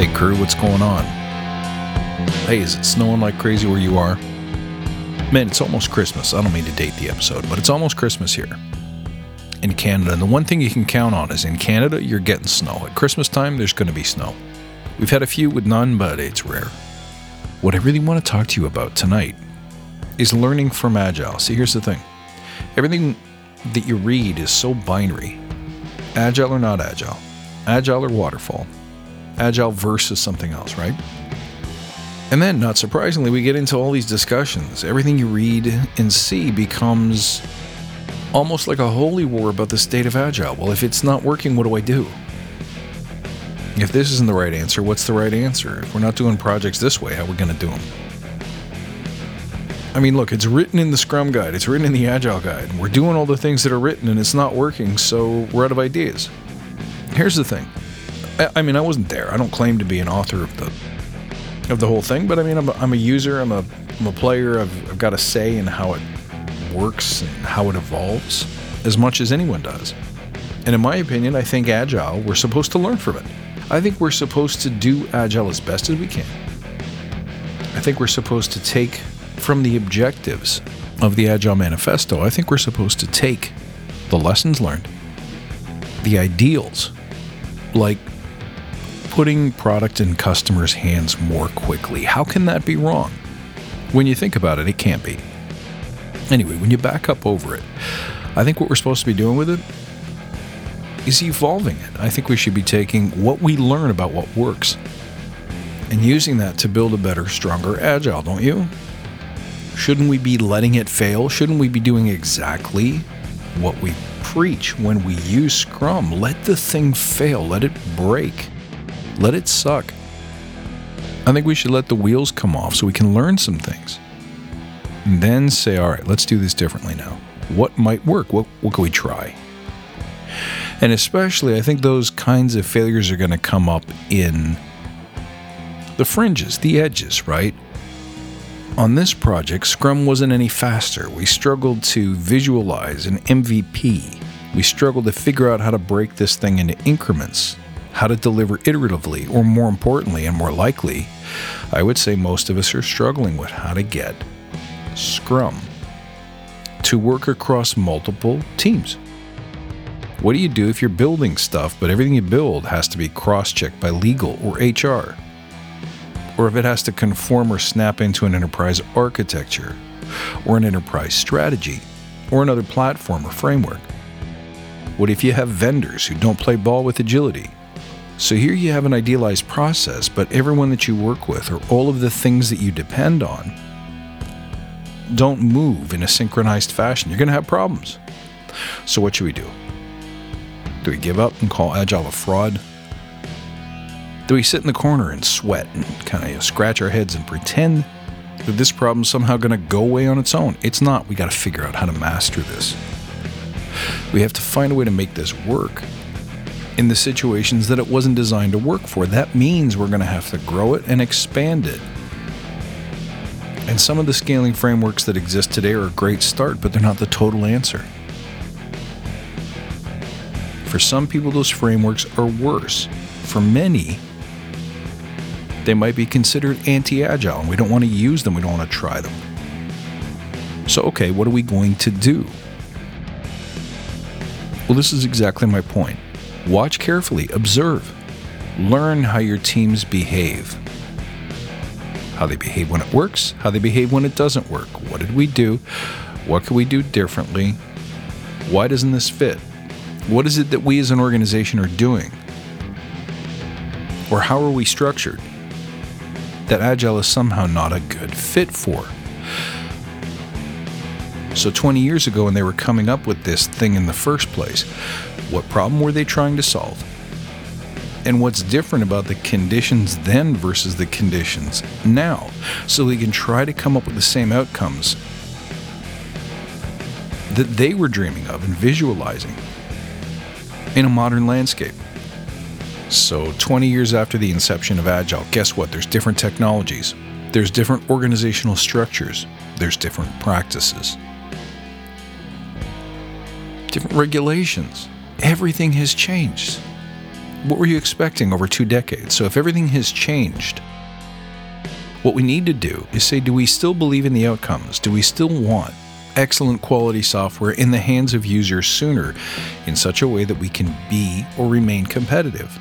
Hey, crew, what's going on? Hey, is it snowing like crazy where you are? Man, it's almost Christmas. I don't mean to date the episode, but it's almost Christmas here in Canada. And the one thing you can count on is in Canada, you're getting snow. At Christmas time, there's going to be snow. We've had a few with none, but it's rare. What I really want to talk to you about tonight is learning from Agile. See, here's the thing everything that you read is so binary Agile or not Agile, Agile or waterfall, Agile versus something else, right? And then, not surprisingly, we get into all these discussions. Everything you read and see becomes almost like a holy war about the state of Agile. Well, if it's not working, what do I do? If this isn't the right answer, what's the right answer? If we're not doing projects this way, how are we going to do them? I mean, look, it's written in the Scrum Guide, it's written in the Agile Guide. We're doing all the things that are written and it's not working, so we're out of ideas. Here's the thing I, I mean, I wasn't there. I don't claim to be an author of the of the whole thing, but I mean, I'm a, I'm a user, I'm a, I'm a player, I've, I've got a say in how it works and how it evolves as much as anyone does. And in my opinion, I think Agile, we're supposed to learn from it. I think we're supposed to do Agile as best as we can. I think we're supposed to take from the objectives of the Agile Manifesto, I think we're supposed to take the lessons learned, the ideals, like putting product in customers' hands more quickly. How can that be wrong? When you think about it, it can't be. Anyway, when you back up over it, I think what we're supposed to be doing with it is evolving it. I think we should be taking what we learn about what works and using that to build a better, stronger Agile, don't you? Shouldn't we be letting it fail? Shouldn't we be doing exactly what we preach when we use Scrum? Let the thing fail, let it break, let it suck. I think we should let the wheels come off so we can learn some things. And then say, all right, let's do this differently now. What might work? What, what can we try? And especially, I think those kinds of failures are going to come up in the fringes, the edges, right? On this project, Scrum wasn't any faster. We struggled to visualize an MVP. We struggled to figure out how to break this thing into increments, how to deliver iteratively, or more importantly and more likely, I would say most of us are struggling with how to get Scrum to work across multiple teams. What do you do if you're building stuff, but everything you build has to be cross checked by legal or HR? Or if it has to conform or snap into an enterprise architecture, or an enterprise strategy, or another platform or framework? What if you have vendors who don't play ball with agility? So here you have an idealized process, but everyone that you work with, or all of the things that you depend on, don't move in a synchronized fashion. You're going to have problems. So, what should we do? Do we give up and call Agile a fraud? Do we sit in the corner and sweat and kind of scratch our heads and pretend that this problem's somehow going to go away on its own? It's not. We got to figure out how to master this. We have to find a way to make this work in the situations that it wasn't designed to work for. That means we're going to have to grow it and expand it. And some of the scaling frameworks that exist today are a great start, but they're not the total answer. For some people, those frameworks are worse. For many, they might be considered anti agile, and we don't want to use them, we don't want to try them. So, okay, what are we going to do? Well, this is exactly my point. Watch carefully, observe, learn how your teams behave. How they behave when it works, how they behave when it doesn't work. What did we do? What could we do differently? Why doesn't this fit? What is it that we as an organization are doing? Or how are we structured that Agile is somehow not a good fit for? So, 20 years ago, when they were coming up with this thing in the first place, what problem were they trying to solve? And what's different about the conditions then versus the conditions now? So they can try to come up with the same outcomes that they were dreaming of and visualizing in a modern landscape. So, 20 years after the inception of Agile, guess what? There's different technologies, there's different organizational structures, there's different practices, different regulations. Everything has changed. What were you expecting over two decades? So if everything has changed, what we need to do is say, do we still believe in the outcomes? Do we still want excellent quality software in the hands of users sooner in such a way that we can be or remain competitive?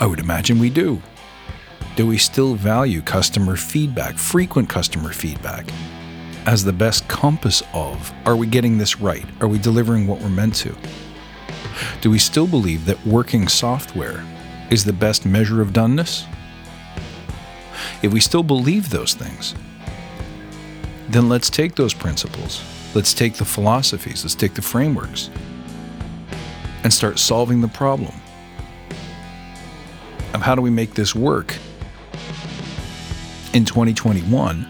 I would imagine we do. Do we still value customer feedback, frequent customer feedback, as the best compass of are we getting this right? Are we delivering what we're meant to? Do we still believe that working software is the best measure of doneness? If we still believe those things, then let's take those principles, let's take the philosophies, let's take the frameworks, and start solving the problem of how do we make this work in 2021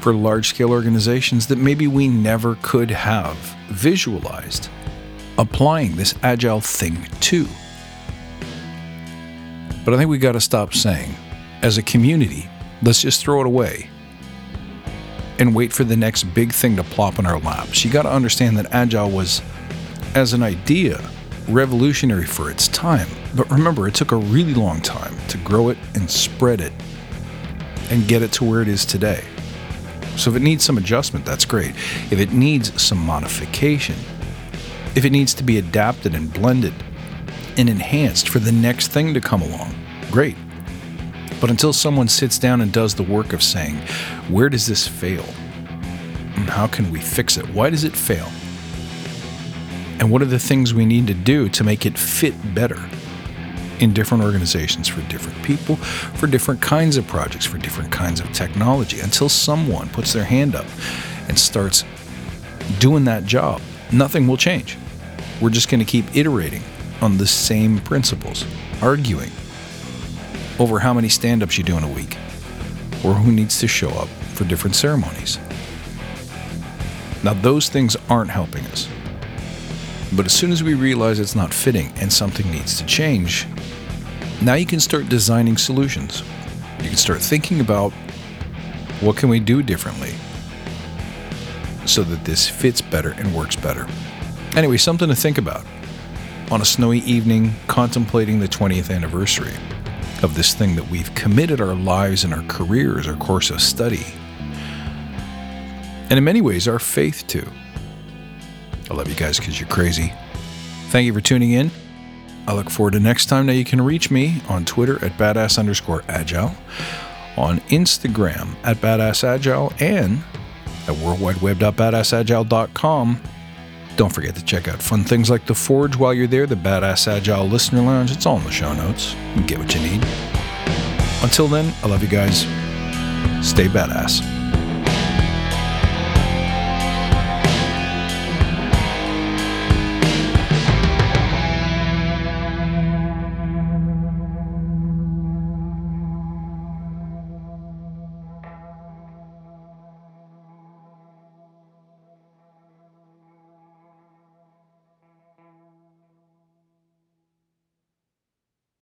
for large scale organizations that maybe we never could have visualized applying this agile thing to. But I think we got to stop saying, as a community, let's just throw it away and wait for the next big thing to plop in our laps. You got to understand that agile was, as an idea, revolutionary for its time. But remember, it took a really long time to grow it and spread it and get it to where it is today. So if it needs some adjustment, that's great. If it needs some modification, if it needs to be adapted and blended and enhanced for the next thing to come along, great. But until someone sits down and does the work of saying, where does this fail? And how can we fix it? Why does it fail? And what are the things we need to do to make it fit better in different organizations for different people, for different kinds of projects, for different kinds of technology until someone puts their hand up and starts doing that job? Nothing will change. We're just going to keep iterating on the same principles, arguing over how many stand ups you do in a week, or who needs to show up for different ceremonies. Now, those things aren't helping us. But as soon as we realize it's not fitting and something needs to change, now you can start designing solutions. You can start thinking about what can we do differently so that this fits better and works better. Anyway, something to think about on a snowy evening contemplating the 20th anniversary of this thing that we've committed our lives and our careers, our course of study, and in many ways, our faith to. I love you guys because you're crazy. Thank you for tuning in. I look forward to next time. Now you can reach me on Twitter at badass underscore agile, on Instagram at badass agile, and at worldwideweb.badassagile.com. Don't forget to check out fun things like The Forge while you're there, the Badass Agile Listener Lounge. It's all in the show notes. You get what you need. Until then, I love you guys. Stay badass.